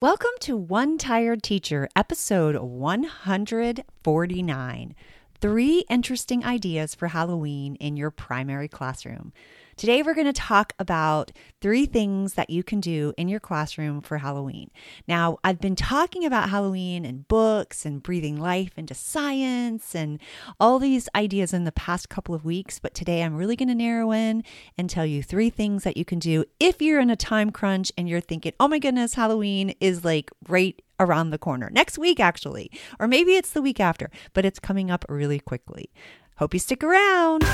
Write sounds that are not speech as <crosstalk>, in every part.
Welcome to One Tired Teacher, episode 149 Three Interesting Ideas for Halloween in Your Primary Classroom. Today, we're going to talk about three things that you can do in your classroom for Halloween. Now, I've been talking about Halloween and books and breathing life into science and all these ideas in the past couple of weeks, but today I'm really going to narrow in and tell you three things that you can do if you're in a time crunch and you're thinking, oh my goodness, Halloween is like right around the corner. Next week, actually. Or maybe it's the week after, but it's coming up really quickly. Hope you stick around.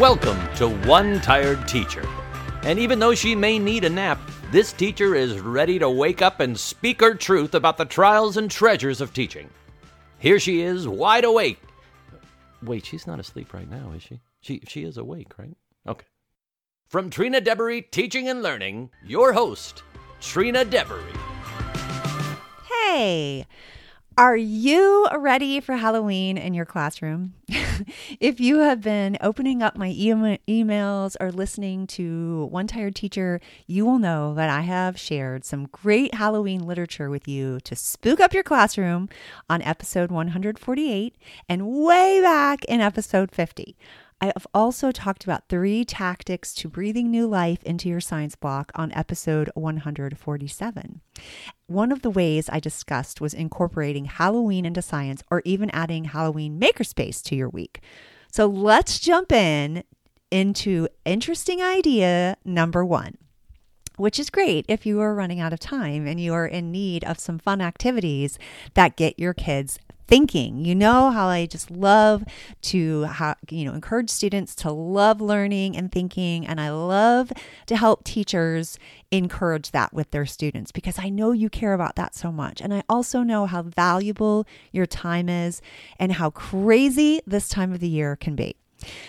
Welcome to One Tired Teacher. And even though she may need a nap, this teacher is ready to wake up and speak her truth about the trials and treasures of teaching. Here she is, wide awake. Wait, she's not asleep right now, is she? She she is awake, right? Okay. From Trina Deboree Teaching and Learning, your host, Trina Deboree. Hey, are you ready for Halloween in your classroom? <laughs> if you have been opening up my e- emails or listening to One Tired Teacher, you will know that I have shared some great Halloween literature with you to spook up your classroom on episode 148 and way back in episode 50. I have also talked about three tactics to breathing new life into your science block on episode 147. One of the ways I discussed was incorporating Halloween into science or even adding Halloween makerspace to your week. So let's jump in into interesting idea number one which is great if you are running out of time and you are in need of some fun activities that get your kids thinking. You know how I just love to ha- you know encourage students to love learning and thinking and I love to help teachers encourage that with their students because I know you care about that so much. And I also know how valuable your time is and how crazy this time of the year can be.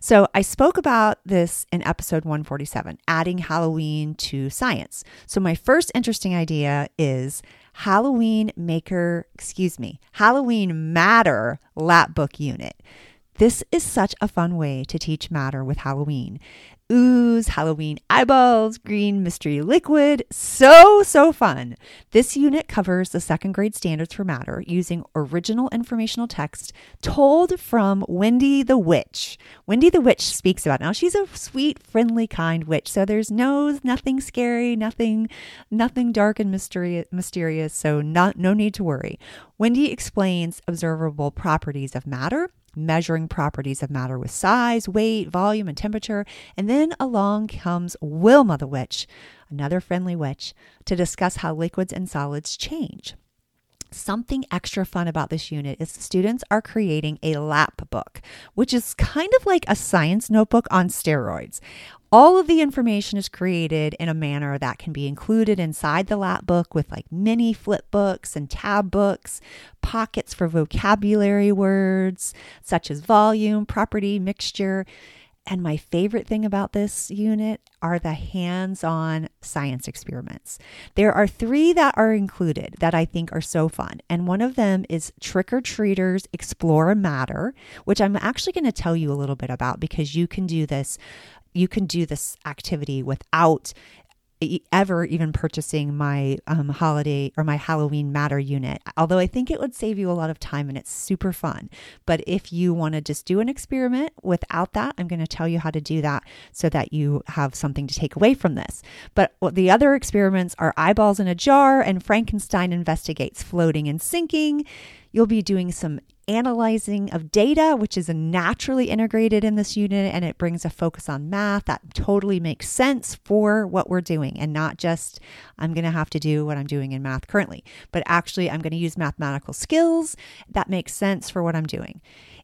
So, I spoke about this in episode 147, adding Halloween to science. So, my first interesting idea is Halloween Maker, excuse me, Halloween Matter lap book unit. This is such a fun way to teach matter with Halloween ooze, Halloween eyeballs, green mystery liquid. So, so fun. This unit covers the second grade standards for matter using original informational text told from Wendy the Witch. Wendy the Witch speaks about. Now she's a sweet, friendly, kind witch. So there's no nothing scary, nothing nothing dark and mysterious mysterious, so not no need to worry. Wendy explains observable properties of matter measuring properties of matter with size, weight, volume, and temperature. And then along comes Wilma the witch, another friendly witch, to discuss how liquids and solids change. Something extra fun about this unit is students are creating a lap book, which is kind of like a science notebook on steroids. All of the information is created in a manner that can be included inside the lap book with like mini flip books and tab books, pockets for vocabulary words such as volume, property, mixture. And my favorite thing about this unit are the hands on science experiments. There are three that are included that I think are so fun. And one of them is Trick or Treaters Explore a Matter, which I'm actually going to tell you a little bit about because you can do this you can do this activity without ever even purchasing my um, holiday or my Halloween matter unit. Although I think it would save you a lot of time and it's super fun. But if you want to just do an experiment without that, I'm going to tell you how to do that so that you have something to take away from this. But the other experiments are eyeballs in a jar and Frankenstein investigates floating and sinking. You'll be doing some analyzing of data, which is naturally integrated in this unit, and it brings a focus on math that totally makes sense for what we're doing and not just I'm going to have to do what I'm doing in math currently, but actually I'm going to use mathematical skills that makes sense for what I'm doing.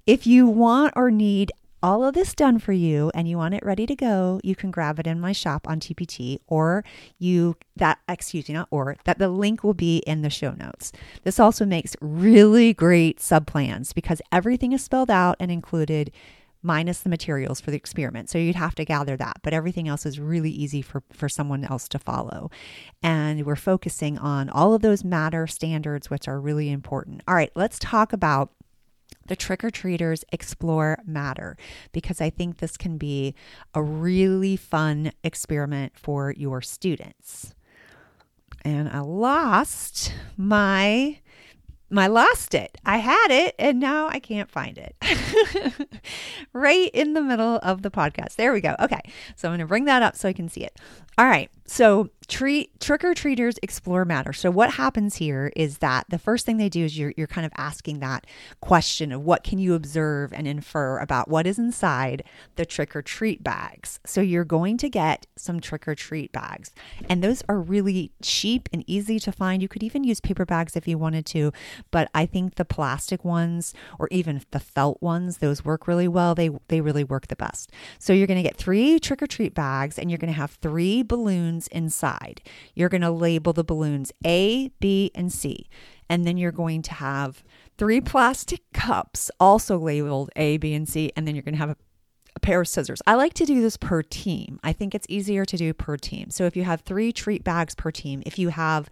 If you want or need all of this done for you and you want it ready to go, you can grab it in my shop on TPT or you that excuse me, not or that the link will be in the show notes. This also makes really great sub plans because everything is spelled out and included minus the materials for the experiment. So you'd have to gather that, but everything else is really easy for, for someone else to follow. And we're focusing on all of those matter standards, which are really important. All right, let's talk about the trick or treaters explore matter because I think this can be a really fun experiment for your students. And I lost my my lost it. I had it and now I can't find it. <laughs> right in the middle of the podcast. There we go. Okay. So I'm going to bring that up so I can see it. All right. So treat trick or treaters explore matter. So what happens here is that the first thing they do is you're you're kind of asking that question of what can you observe and infer about what is inside the trick or treat bags. So you're going to get some trick or treat bags. And those are really cheap and easy to find. You could even use paper bags if you wanted to, but I think the plastic ones or even the felt ones, those work really well. They they really work the best. So you're going to get 3 trick or treat bags and you're going to have 3 balloons inside. You're going to label the balloons A, B, and C. And then you're going to have three <laughs> plastic cups also labeled A, B, and C. And then you're going to have a, a pair of scissors. I like to do this per team. I think it's easier to do per team. So if you have three treat bags per team, if you have,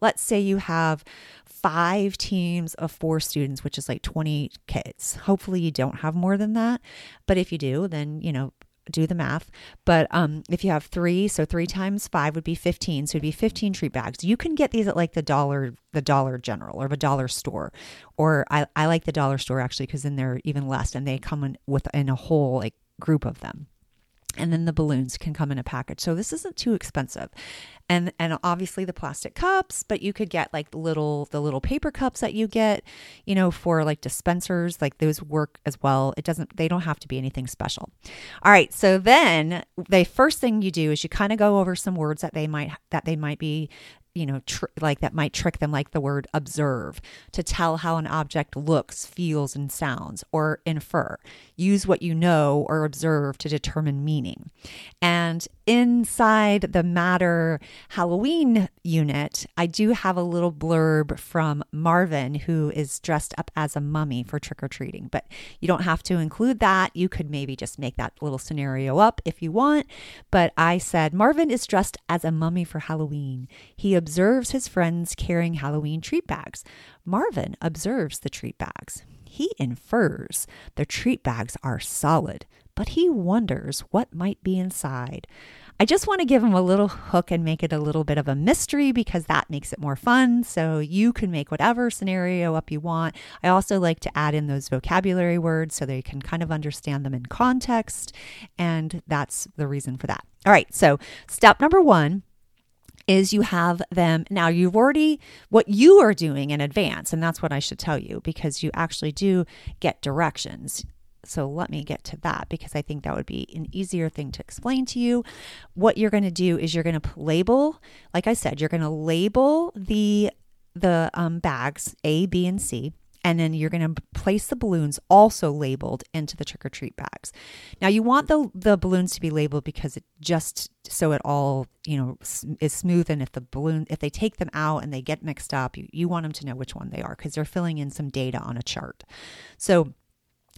let's say you have five teams of four students, which is like 20 kids. Hopefully you don't have more than that. But if you do, then, you know, do the math. But um, if you have three, so three times five would be 15. So it'd be 15 treat bags. You can get these at like the dollar, the dollar general or the dollar store. Or I, I like the dollar store actually because then they're even less and they come in with in a whole like group of them and then the balloons can come in a package. So this isn't too expensive. And and obviously the plastic cups, but you could get like the little the little paper cups that you get, you know, for like dispensers, like those work as well. It doesn't they don't have to be anything special. All right, so then the first thing you do is you kind of go over some words that they might that they might be you know, tr- like that might trick them, like the word observe, to tell how an object looks, feels, and sounds, or infer. Use what you know or observe to determine meaning. And inside the Matter Halloween unit, I do have a little blurb from Marvin, who is dressed up as a mummy for trick or treating. But you don't have to include that. You could maybe just make that little scenario up if you want. But I said, Marvin is dressed as a mummy for Halloween. He observes his friends carrying Halloween treat bags. Marvin observes the treat bags. He infers the treat bags are solid, but he wonders what might be inside. I just want to give him a little hook and make it a little bit of a mystery because that makes it more fun. So you can make whatever scenario up you want. I also like to add in those vocabulary words so they can kind of understand them in context. And that's the reason for that. All right. So, step number one is you have them. Now you've already what you are doing in advance and that's what I should tell you because you actually do get directions. So let me get to that because I think that would be an easier thing to explain to you. What you're going to do is you're going to label, like I said, you're going to label the the um, bags A, B, and C and then you're going to place the balloons also labeled into the trick or treat bags. Now you want the the balloons to be labeled because it just so it all you know is smooth and if the balloon if they take them out and they get mixed up you, you want them to know which one they are because they're filling in some data on a chart. So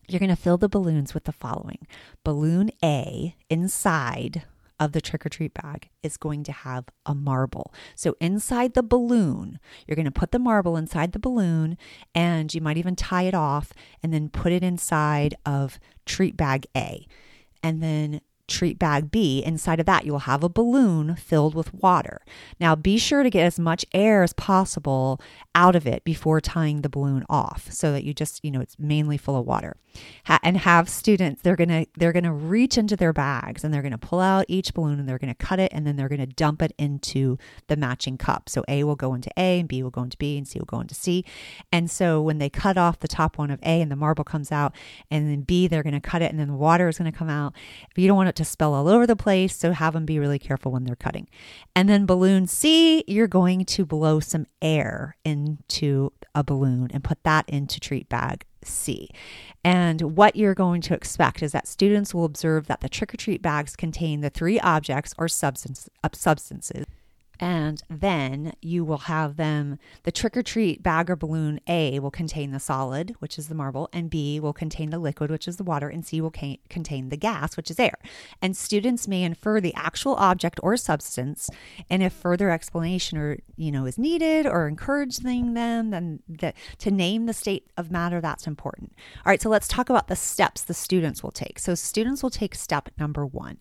you're going to fill the balloons with the following: balloon A inside of the trick or treat bag is going to have a marble. So inside the balloon, you're going to put the marble inside the balloon and you might even tie it off and then put it inside of treat bag A. And then treat bag B, inside of that, you will have a balloon filled with water. Now, be sure to get as much air as possible out of it before tying the balloon off so that you just, you know, it's mainly full of water. Ha- and have students, they're going to they're going to reach into their bags and they're going to pull out each balloon and they're going to cut it and then they're going to dump it into the matching cup. So A will go into A and B will go into B and C will go into C. And so when they cut off the top one of A and the marble comes out and then B, they're going to cut it and then the water is going to come out. If you don't want it to spill all over the place, so have them be really careful when they're cutting. And then balloon C, you're going to blow some air into a balloon and put that into treat bag C. And what you're going to expect is that students will observe that the trick or treat bags contain the three objects or substance, uh, substances And then you will have them, the trick or treat bag or balloon A will contain the solid, which is the marble, and B will contain the liquid, which is the water, and C will contain the gas, which is air. And students may infer the actual object or substance. And if further explanation or, you know, is needed or encouraging them, then the, to name the state of matter, that's important. All right, so let's talk about the steps the students will take. So students will take step number one.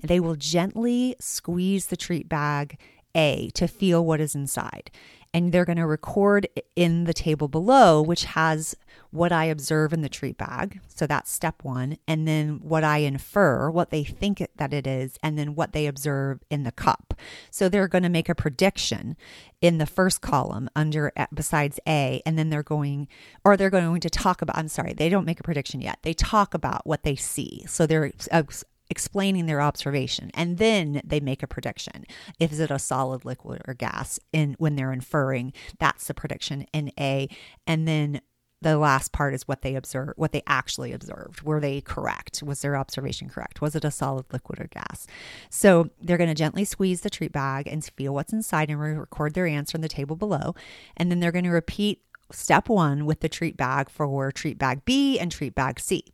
They will gently squeeze the treat bag a to feel what is inside. And they're going to record in the table below, which has what I observe in the treat bag. So that's step one. And then what I infer, what they think that it is, and then what they observe in the cup. So they're going to make a prediction in the first column under uh, besides A. And then they're going, or they're going to talk about, I'm sorry, they don't make a prediction yet. They talk about what they see. So they're uh, explaining their observation and then they make a prediction. Is it a solid liquid or gas? In when they're inferring that's the prediction in a. And then the last part is what they observe what they actually observed. Were they correct? Was their observation correct? Was it a solid liquid or gas? So they're going to gently squeeze the treat bag and feel what's inside and record their answer in the table below. And then they're going to repeat step one with the treat bag for treat bag b and treat bag c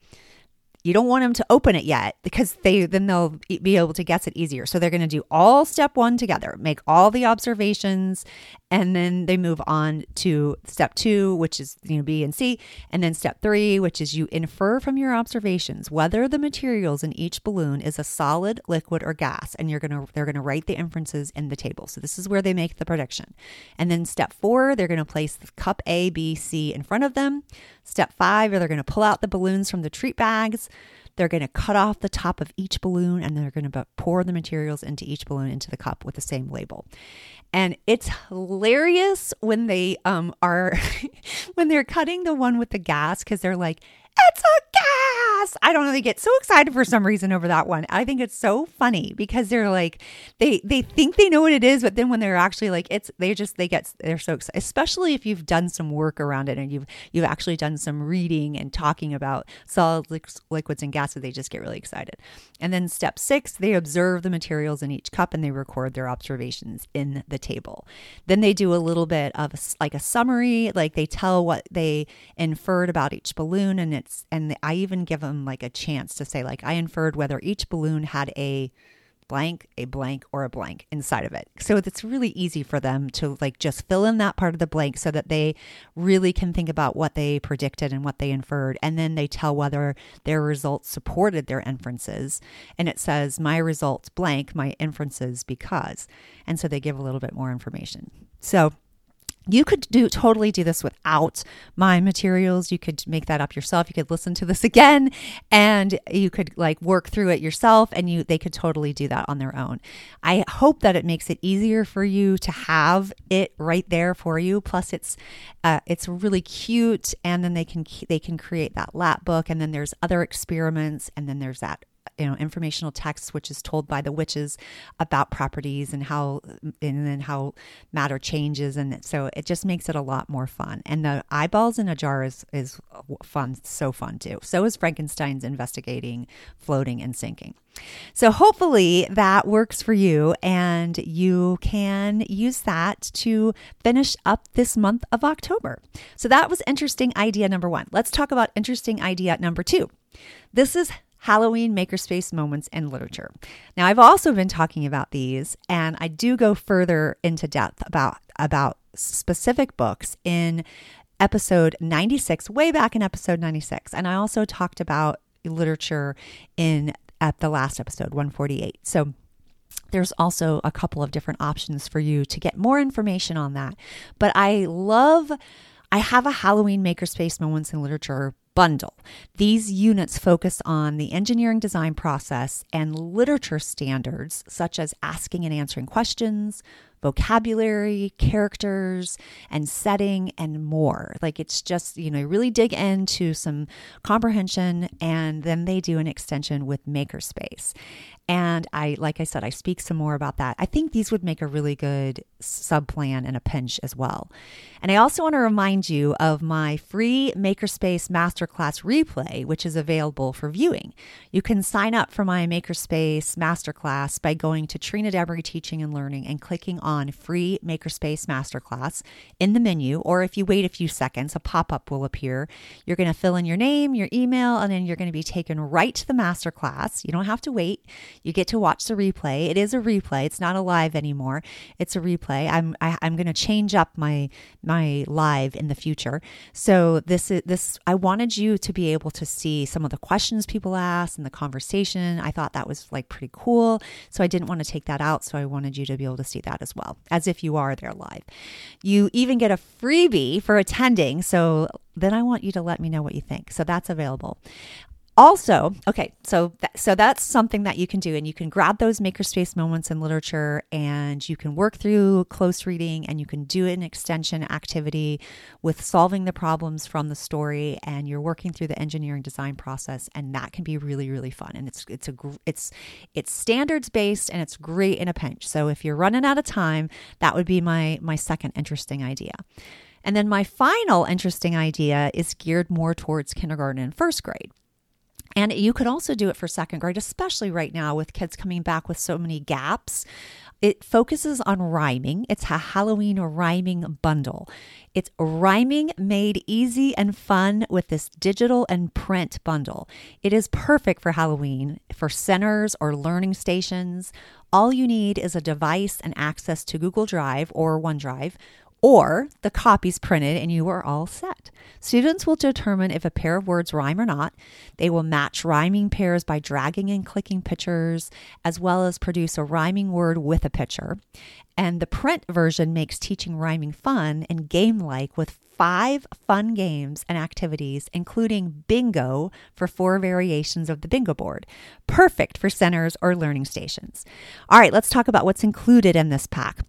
you don't want them to open it yet because they then they'll be able to guess it easier. So they're going to do all step 1 together, make all the observations and then they move on to step 2 which is you know B and C and then step 3 which is you infer from your observations whether the materials in each balloon is a solid, liquid or gas and you're to they're to write the inferences in the table. So this is where they make the prediction. And then step 4 they're to place the cup A, B, C in front of them. Step 5 they're to pull out the balloons from the treat bags they're going to cut off the top of each balloon and they're going to pour the materials into each balloon into the cup with the same label. And it's hilarious when they um are <laughs> when they're cutting the one with the gas because they're like, it's a gas. I don't know. They get so excited for some reason over that one. I think it's so funny because they're like, they they think they know what it is, but then when they're actually like, it's they just they get they're so excited. Especially if you've done some work around it and you've you've actually done some reading and talking about solid liquids and gases. They just get really excited. And then step six, they observe the materials in each cup and they record their observations in the table. Then they do a little bit of like a summary, like they tell what they inferred about each balloon and it's and I even give them like a chance to say like I inferred whether each balloon had a blank, a blank, or a blank inside of it. So it's really easy for them to like just fill in that part of the blank so that they really can think about what they predicted and what they inferred. And then they tell whether their results supported their inferences. And it says, my results blank, my inferences because. And so they give a little bit more information. So you could do totally do this without my materials. You could make that up yourself. You could listen to this <laughs> again and you could like work through it yourself and you they could totally do that on their own. I hope that it makes it easier for you to have it right there for you. Plus it's uh, it's really cute and then they can they can create that lap book and then there's other experiments and then there's that you know informational text which is told by the witches about properties and how and then how matter changes and so it just makes it a lot more fun and the eyeballs in a jar is is fun so fun too so is frankenstein's investigating floating and sinking so hopefully that works for you and you can use that to finish up this month of October. So that was interesting idea number 1. Let's talk about interesting idea number 2. This is Halloween makerspace moments in literature. Now, I've also been talking about these, and I do go further into depth about about specific books in episode 96, way back in episode 96. And I also talked about literature in at the last episode 148. So there's also a couple of different options for you to get more information on that. But I love I have a Halloween makerspace moments in literature bundle. These units focus on the engineering design process and literature standards, such as asking and answering questions, vocabulary, characters, and setting, and more. Like it's just, you know, you really dig into some comprehension, and then they do an extension with Makerspace. And I, like I said, I speak some more about that. I think these would make a really good sub plan and a pinch as well. And I also want to remind you of my free Makerspace Masterclass replay, which is available for viewing. You can sign up for my Makerspace Masterclass by going to Trina Deboree Teaching and Learning and clicking on Free Makerspace Masterclass in the menu. Or if you wait a few seconds, a pop up will appear. You're going to fill in your name, your email, and then you're going to be taken right to the masterclass. You don't have to wait. You get to watch the replay. It is a replay. It's not a live anymore. It's a replay. I'm I, am i am going to change up my my live in the future. So this is this. I wanted you to be able to see some of the questions people ask and the conversation. I thought that was like pretty cool. So I didn't want to take that out. So I wanted you to be able to see that as well, as if you are there live. You even get a freebie for attending. So then I want you to let me know what you think. So that's available also okay so so that's something that you can do and you can grab those makerspace moments in literature and you can work through close reading and you can do an extension activity with solving the problems from the story and you're working through the engineering design process and that can be really really fun. And it's it's a it's it's standards based and it's great in a pinch. So if you're running out of time that would be my my second interesting idea. And then my final interesting idea is geared more towards kindergarten and first grade. And you could also do it for second grade, especially right now with kids coming back with so many gaps. It focuses on rhyming. It's a Halloween rhyming bundle. It's rhyming made easy and fun with this digital and print bundle. It is perfect for Halloween, for centers or learning stations. All you need is a device and access to Google Drive or OneDrive or the copies printed and you are all set. Students will determine if a pair of words rhyme or not. They will match rhyming pairs by dragging and clicking pictures, as well as produce a rhyming word with a picture. And the print version makes teaching rhyming fun and game like with five fun games and activities, including bingo for four variations of the bingo board. Perfect for centers or learning stations. All right, let's talk about what's included in this pack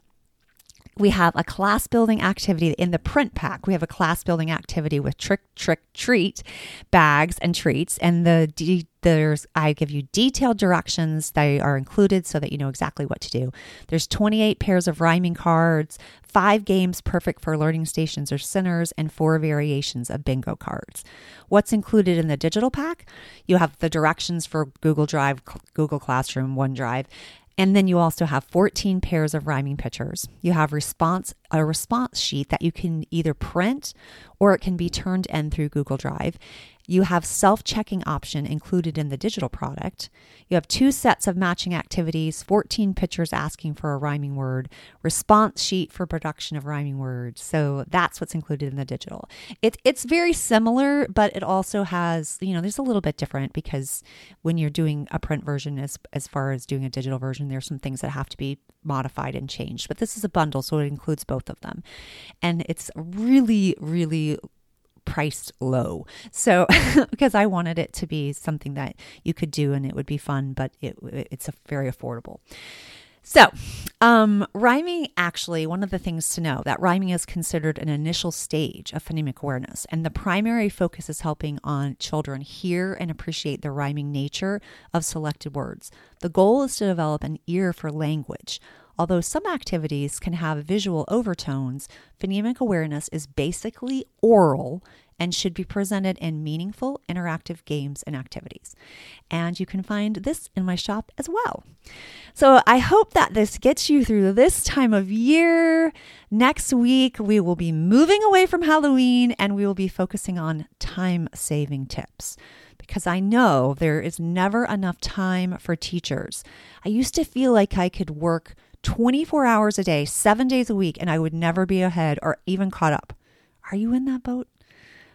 we have a class building activity in the print pack. We have a class building activity with trick, trick, treat bags and treats. And the de- there's I give you detailed directions that are included so that you know exactly what to do. There's 28 pairs of rhyming cards, five games perfect for learning stations or centers, and four variations of bingo cards. What's included in the digital pack? You have the directions for Google Drive, Google Classroom, OneDrive, and then you also have 14 pairs of rhyming pictures. You have response a response sheet that you can either print or it can be turned in through Google Drive. You have self-checking option included in the digital product. You have two sets of matching activities, 14 pictures asking for a rhyming word, response sheet for production of rhyming words. So that's what's included in the digital. It, it's very similar, but it also has, you know, there's a little bit different because when you're doing a print version as, as far as doing a digital version, there's some things that have to be modified and changed. But this is a bundle, so it includes both of them. And it's really, really priced low. So, <laughs> because I wanted it to be something that you could do and it would be fun, but it, it's a very affordable. So, um, rhyming actually, one of the things to know that rhyming is considered an initial stage of phonemic awareness, and the primary focus is helping on children hear and appreciate the rhyming nature of selected words. The goal is to develop an ear for language. Although some activities can have visual overtones, phonemic awareness is basically oral and should be presented in meaningful, interactive games and activities. And you can find this in my shop as well. So I hope that this gets you through this time of year. Next week, we will be moving away from Halloween and we will be focusing on time saving tips because I know there is never enough time for teachers. I used to feel like I could work 24 hours a day, seven days a week, and I would never be ahead or even caught up. Are you in that boat?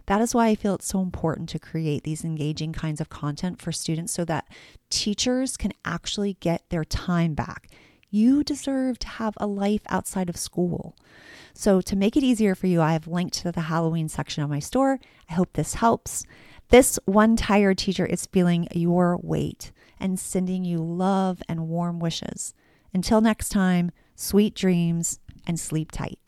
That is why I feel it's so important to create these engaging kinds of content for students so that teachers can actually get their time back. You deserve to have a life outside of school. So, to make it easier for you, I have linked to the Halloween section of my store. I hope this helps. This one tired teacher is feeling your weight and sending you love and warm wishes. Until next time, sweet dreams and sleep tight.